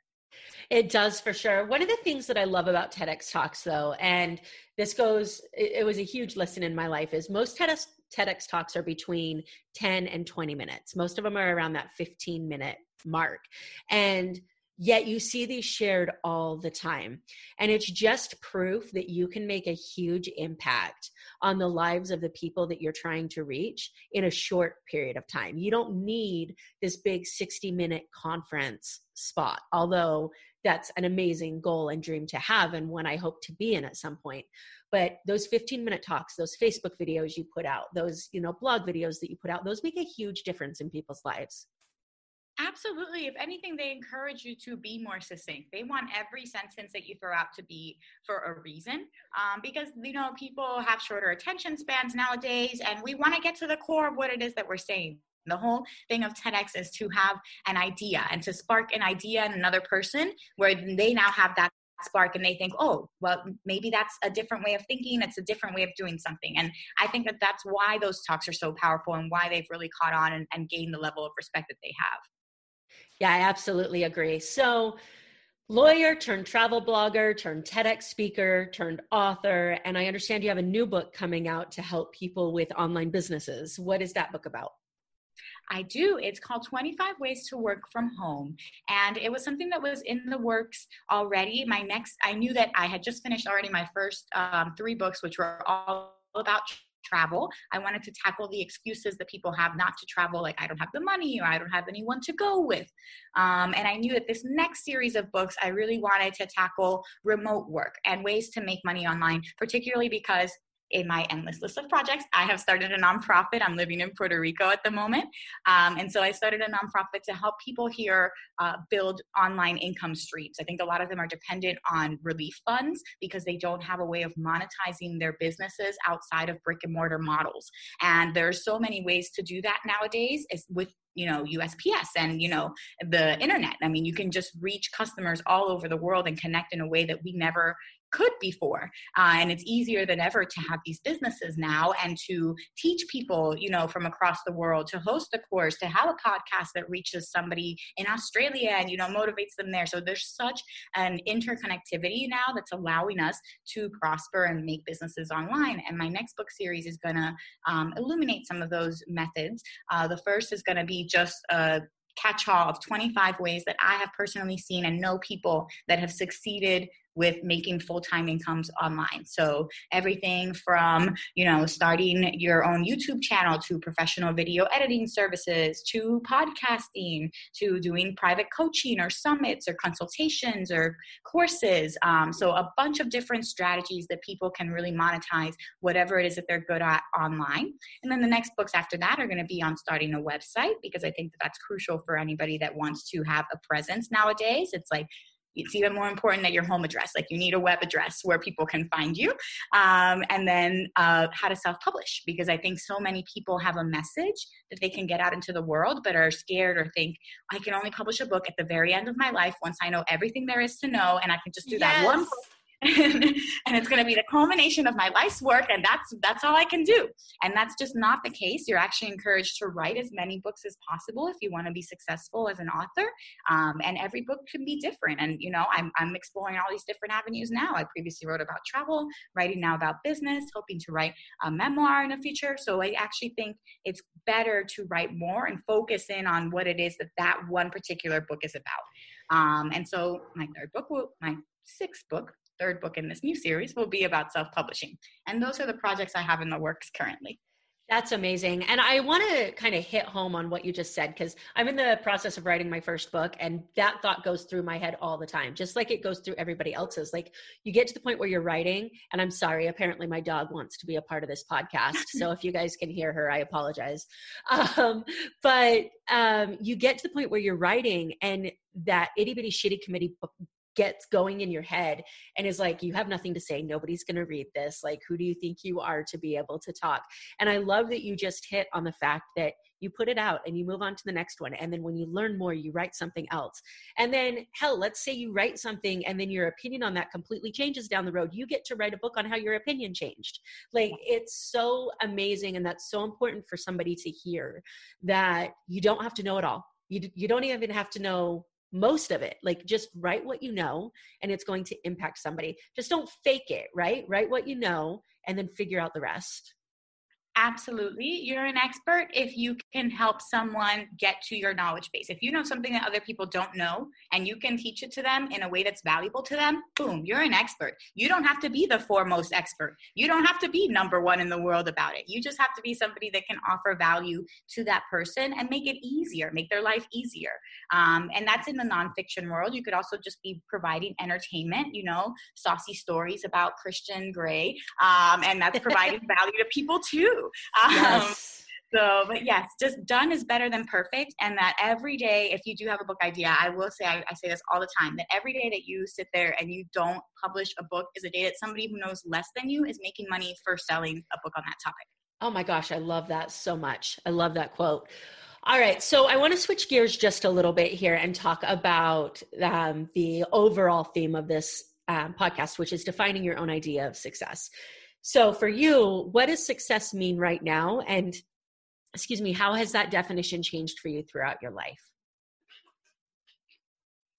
It does for sure. One of the things that I love about TEDx Talks, though, and this goes, it, was a huge lesson in my life, is most TEDx, TEDx talks are between 10 and 20 minutes. Most of them are around that 15 minute mark. And yet you see these shared all the time. And it's just proof that you can make a huge impact on the lives of the people that you're trying to reach in a short period of time. You don't need this big 60 minute conference spot, although that's an amazing goal and dream to have and one I hope to be in at some point. But those 15 minute talks, those Facebook videos you put out, those, you know, blog videos that you put out, those make a huge difference in people's lives. Absolutely. If anything, they encourage you to be more succinct. They want every sentence that you throw out to be for a reason, um, because you know people have shorter attention spans nowadays, and we want to get to the core of what it is that we're saying. The whole thing of TEDx is to have an idea and to spark an idea in another person where they now have that spark and they think oh well maybe that's a different way of thinking it's a different way of doing something and i think that that's why those talks are so powerful and why they've really caught on and, and gained the level of respect that they have yeah, I absolutely agree. So, lawyer turned travel blogger, turned TEDx speaker, turned author, and I understand you have a new book coming out to help people with online businesses. What is that book about? I do. It's called 25 Ways to Work from Home. And it was something that was in the works already. My next, I knew that I had just finished already my first um, three books, which were all about travel. I wanted to tackle the excuses that people have not to travel, like I don't have the money or I don't have anyone to go with. Um, and I knew that this next series of books, I really wanted to tackle remote work and ways to make money online, particularly because in my endless list of projects. I have started a nonprofit. I'm living in Puerto Rico at the moment. Um, and so I started a nonprofit to help people here uh, build online income streams. I think a lot of them are dependent on relief funds because they don't have a way of monetizing their businesses outside of brick and mortar models. And there's so many ways to do that nowadays is with you know USPS and you know the internet. I mean, you can just reach customers all over the world and connect in a way that we never could before. Uh, and it's easier than ever to have these businesses now and to teach people, you know, from across the world, to host a course, to have a podcast that reaches somebody in Australia and, you know, motivates them there. So there's such an interconnectivity now that's allowing us to prosper and make businesses online. And my next book series is going to um, illuminate some of those methods. Uh, the first is going to be just a catch all of 25 ways that I have personally seen and know people that have succeeded with making full-time incomes online. So everything from you know starting your own youtube channel to professional video editing services to podcasting to doing private coaching or summits or consultations or courses. Um, so a bunch of different strategies that people can really monetize whatever it is that they're good at online. And then the next books after that are going to be on starting a website because i think that that's crucial for anybody that wants to have a presence nowadays. It's like it's even more important that your home address like you need a web address where people can find you um, and then uh, how to self-publish because i think so many people have a message that they can get out into the world but are scared or think i can only publish a book at the very end of my life once i know everything there is to know and i can just do yes. that one book and it's going to be the culmination of my life's work and that's that's all i can do. And that's just not the case. You're actually encouraged to write as many books as possible if you want to be successful as an author. Um, and every book can be different. And you know I'm, I'm exploring all these different avenues now. I previously wrote about travel writing now about business hoping to write a memoir in the future. So i actually think it's better to write more and focus in on what it is that that one particular book is about. Um, and so my third book will my sixth book third book in this new series will be about self publishing. And those are the projects I have in the works currently. That's amazing. And I want to kind of hit home on what you just said because I'm in the process of writing my first book, and that thought goes through my head all the time, just like it goes through everybody else's. Like you get to the point where you're writing, and I'm sorry, apparently my dog wants to be a part of this podcast. so if you guys can hear her, I apologize. Um, but um, you get to the point where you're writing, and that itty bitty shitty committee gets going in your head and is like you have nothing to say. Nobody's going to read this. Like who do you think you are to be able to talk? And i love that you just hit on the fact that you put it out and you move on to the next one. And then when you learn more you write something else. And then hell let's say you write something and then your opinion on that completely changes down the road. You get to write a book on how your opinion changed. Like it's so amazing and that's so important for somebody to hear that you don't have to know it all. You, you don't even have to know most of it like just write what you know and it's going to impact somebody. Just don't fake it right? Write what you know and then figure out the rest Absolutely. You're an expert if you can help someone get to your knowledge base. If you know something that other people don't know and you can teach it to them in a way that's valuable to them, boom, you're an expert. You don't have to be the foremost expert. You don't have to be number one in the world about it. You just have to be somebody that can offer value to that person and make it easier, make their life easier. Um, and that's in the nonfiction world. You could also just be providing entertainment, you know, saucy stories about Christian Grey. Um, and that's providing value to people too. Um, yes. So, but yes, just done is better than perfect. And that every day, if you do have a book idea, I will say, I, I, say this all the time, that every day that you sit there and you don't publish a book is a day that somebody who knows less than you is making money for selling a book on that topic. Oh my gosh, I love that so much. I love that quote. All right, so I want to switch gears just a little bit here and talk about um, the overall theme of this um, podcast, which is defining your own idea of success. So for you, what does success mean right now? And excuse me, how has that definition changed for you throughout your life?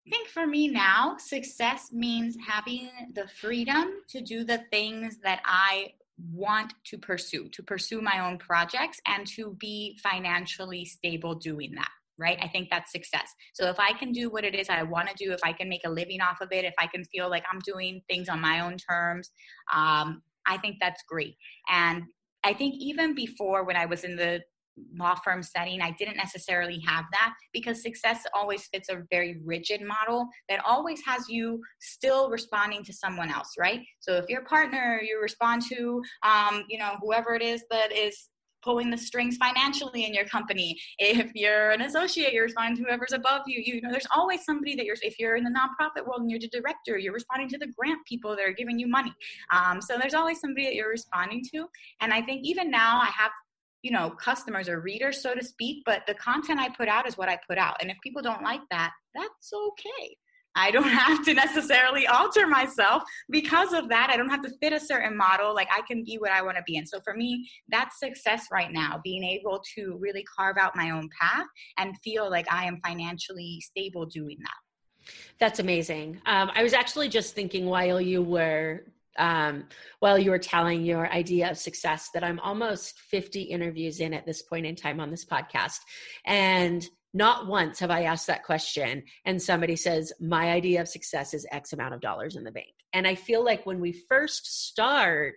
I think for me now, success means having the freedom to do the things that I want to pursue, to pursue my own projects and to be financially stable doing that right? I think that's success. So if I can do what it is I want to do, if I can make a living off of it, if I can feel like I'm doing things on my own terms, um, I think that's great. And I think even before when I was in the law firm setting, I didn't necessarily have that because success always fits a very rigid model that always has you still responding to someone else, right? So if your partner, you respond to, um, you know, whoever it is that is pulling the strings financially in your company. If you're an associate, you're responding to whoever's above you. You know, there's always somebody that you're, if you're in the nonprofit world and you're the director, you're responding to the grant people that are giving you money. Um, so there's always somebody that you're responding to. And I think even now I have you know customers or readers so to speak but the content i put out is what i put out and if people don't like that that's okay I don't have to necessarily alter myself because of that. I don't have to fit a certain model. Like I can be what I want to be. And so for me, that's success right now, being able to really carve out my own path and feel like I am financially stable doing that. That's amazing. Um, I was actually just thinking while you were um, while you were telling your idea of success that I'm almost 50 interviews in at this point in time on this podcast. And not once have I asked that question and somebody says, My idea of success is X amount of dollars in the bank. And I feel like when we first start,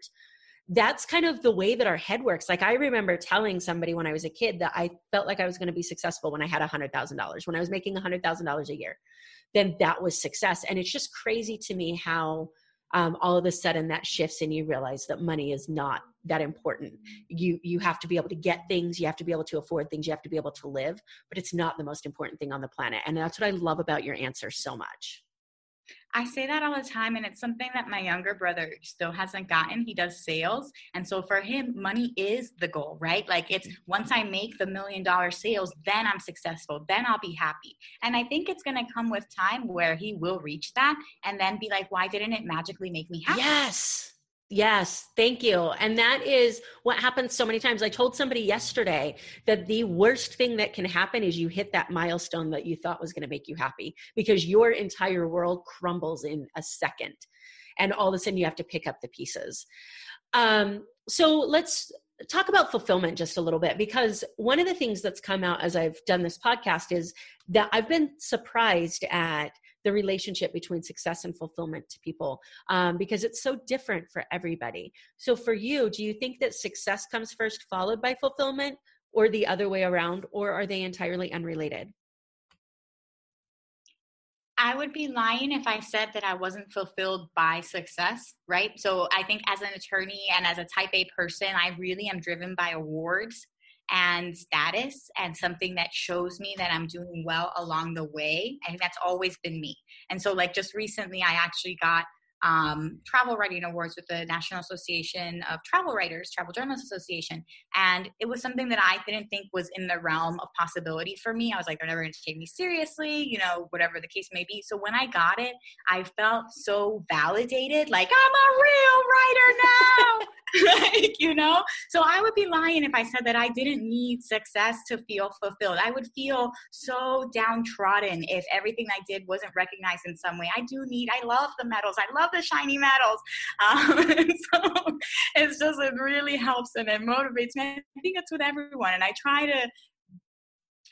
that's kind of the way that our head works. Like I remember telling somebody when I was a kid that I felt like I was going to be successful when I had a $100,000, when I was making a $100,000 a year. Then that was success. And it's just crazy to me how um, all of a sudden that shifts and you realize that money is not that important you you have to be able to get things you have to be able to afford things you have to be able to live but it's not the most important thing on the planet and that's what i love about your answer so much I say that all the time, and it's something that my younger brother still hasn't gotten. He does sales. And so for him, money is the goal, right? Like it's once I make the million dollar sales, then I'm successful, then I'll be happy. And I think it's going to come with time where he will reach that and then be like, why didn't it magically make me happy? Yes. Yes, thank you. And that is what happens so many times. I told somebody yesterday that the worst thing that can happen is you hit that milestone that you thought was going to make you happy because your entire world crumbles in a second. And all of a sudden you have to pick up the pieces. Um, so let's talk about fulfillment just a little bit because one of the things that's come out as I've done this podcast is that I've been surprised at the relationship between success and fulfillment to people um, because it's so different for everybody. So, for you, do you think that success comes first, followed by fulfillment, or the other way around, or are they entirely unrelated? I would be lying if I said that I wasn't fulfilled by success, right? So I think as an attorney and as a type A person, I really am driven by awards and status and something that shows me that I'm doing well along the way. Think that's always been me. And so, like, just recently, I actually got um, travel writing awards with the National Association of Travel Writers, Travel Journalists Association. And it was something that I didn't think was in the realm of possibility for me. I was like, they're never going to take me seriously, you know, whatever the case may be. So when I got it, I felt so validated, like, I'm a real writer now. like, you know? So I would be lying if I said that I didn't need success to feel fulfilled. I would feel so downtrodden if everything I did wasn't recognized in some way. I do need, I love the medals. I love about the shiny medals. Um, so it's just, it really helps and it motivates me. I think it's with everyone. And I try to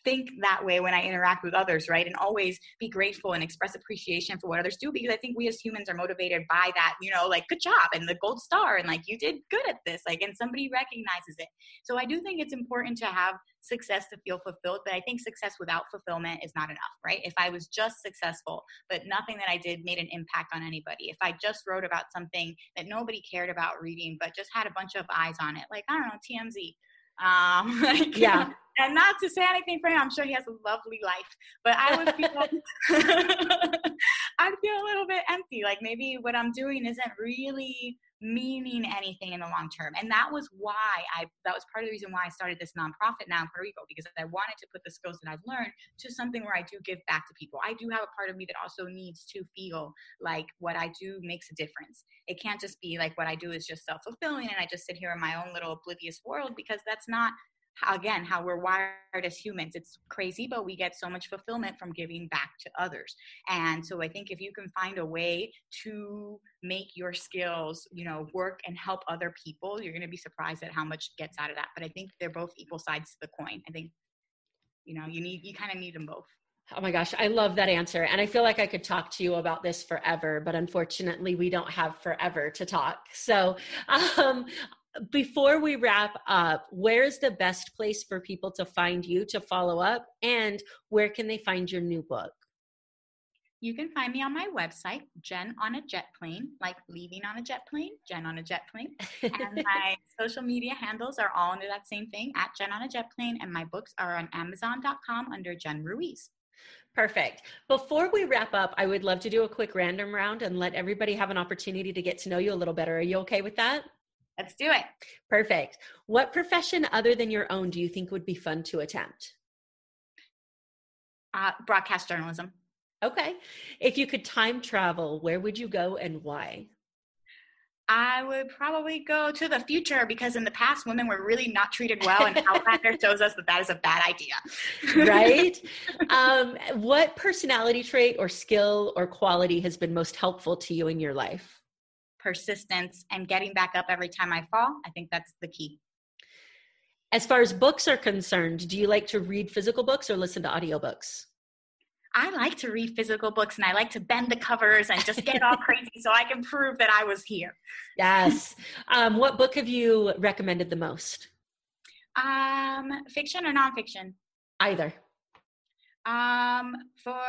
think that way when I interact with others, right? And always be grateful and express appreciation for what others do because I think we as humans are motivated by that, you know, like good job and the gold star and like you did good at this, like, and somebody recognizes it. So I do think it's important to have success to feel fulfilled, but I think success without fulfillment is not enough, right? If I was just successful, but nothing that I did made an impact on anybody, if I just wrote about something that nobody cared about reading, but just had a bunch of eyes on it, like, I don't know, TMZ. Um, like, yeah and not to say anything for him, I'm sure he has a lovely life, but I would feel, I'd feel a little bit empty. Like maybe what I'm doing isn't really meaning anything in the long term. And that was why I, that was part of the reason why I started this nonprofit now in Puerto Rico, because I wanted to put the skills that I've learned to something where I do give back to people. I do have a part of me that also needs to feel like what I do makes a difference. It can't just be like what I do is just self fulfilling and I just sit here in my own little oblivious world because that's not again how we're wired as humans. It's crazy but we get so much fulfillment from giving back to others. And so i think if you can find a way to make your skills you know work and help other people you're going to be surprised at how much gets out of that. But i think they're both equal sides to the coin. I think you know you need you kind of need them both. Oh my gosh, I love that answer. And I feel like I could talk to you about this forever, but unfortunately, we don't have forever to talk. So, um, before we wrap up, where's the best place for people to find you to follow up? And where can they find your new book? You can find me on my website, Jen on a Jet Plane, like leaving on a jet plane, Jen on a Jet Plane. and my social media handles are all under that same thing, at Jen on a Jet Plane. And my books are on Amazon.com under Jen Ruiz. Perfect. Before we wrap up, I would love to do a quick random round and let everybody have an opportunity to get to know you a little better. Are you okay with that? Let's do it. Perfect. What profession other than your own do you think would be fun to attempt? Uh, broadcast journalism. Okay. If you could time travel, where would you go and why? I would probably go to the future because in the past, women were really not treated well, and Outlander shows us that that is a bad idea. right? Um, what personality trait or skill or quality has been most helpful to you in your life? Persistence, and getting back up every time I fall. I think that's the key. As far as books are concerned, do you like to read physical books or listen to audiobooks? I like to read physical books and I like to bend the covers and just get all crazy so I can prove that I was here. Yes. Um, what book have you recommended the most? Um, fiction or nonfiction? Either. Um, for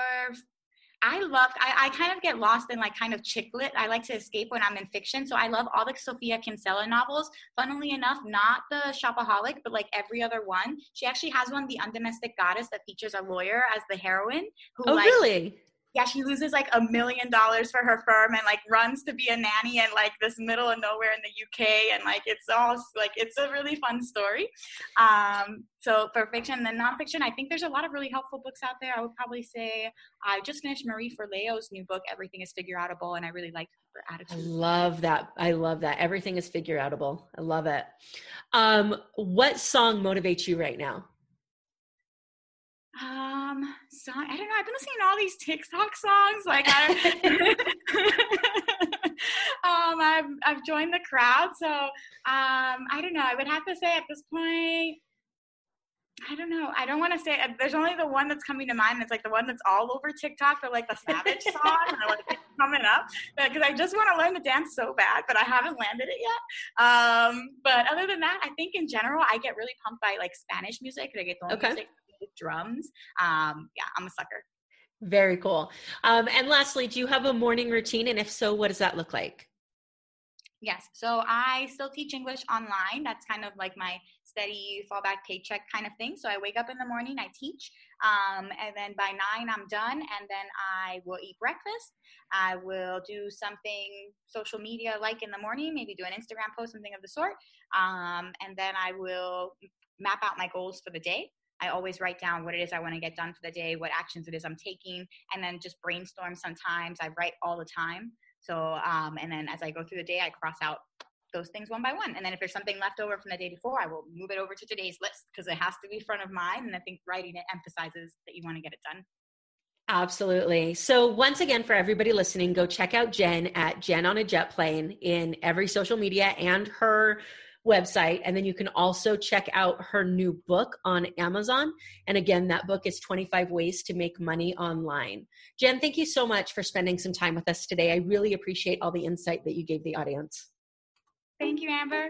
I love, I, I kind of get lost in like kind of chick lit. I like to escape when I'm in fiction. So I love all the Sofia Kinsella novels. Funnily enough, not the Shopaholic, but like every other one. She actually has one, The Undomestic Goddess, that features a lawyer as the heroine. Who, oh, like, really? Yeah, she loses like a million dollars for her firm and like runs to be a nanny in like this middle of nowhere in the UK and like it's all like it's a really fun story. Um, so for fiction and then nonfiction, I think there's a lot of really helpful books out there. I would probably say I just finished Marie Forleo's new book, Everything is Figure Outable, and I really liked her attitude. I love that. I love that. Everything is figure outable. I love it. Um, what song motivates you right now? Um, so I don't know. I've been listening to all these TikTok songs. Like, I, um, I've I've joined the crowd. So, um, I don't know. I would have to say at this point, I don't know. I don't want to say. There's only the one that's coming to mind. It's like the one that's all over TikTok, the like the Savage song. and I like coming up because I just want to learn to dance so bad, but I haven't landed it yet. Um, but other than that, I think in general, I get really pumped by like Spanish music, reggaeton okay. music drums. Um, yeah, I'm a sucker. Very cool. Um, and lastly, do you have a morning routine? And if so, what does that look like? Yes. So I still teach English online. That's kind of like my steady fallback paycheck kind of thing. So I wake up in the morning, I teach, um, and then by nine I'm done, and then I will eat breakfast. I will do something social media like in the morning, maybe do an Instagram post, something of the sort, um, and then I will map out my goals for the day. I always write down what it is I want to get done for the day, what actions it is I'm taking, and then just brainstorm sometimes. I write all the time. So, um, and then as I go through the day, I cross out those things one by one. And then if there's something left over from the day before, I will move it over to today's list because it has to be front of mind. And I think writing it emphasizes that you want to get it done. Absolutely. So, once again, for everybody listening, go check out Jen at Jen on a Jet Plane in every social media and her website. And then you can also check out her new book on Amazon. And again, that book is 25 Ways to Make Money Online. Jen, thank you so much for spending some time with us today. I really appreciate all the insight that you gave the audience. Thank you, Amber.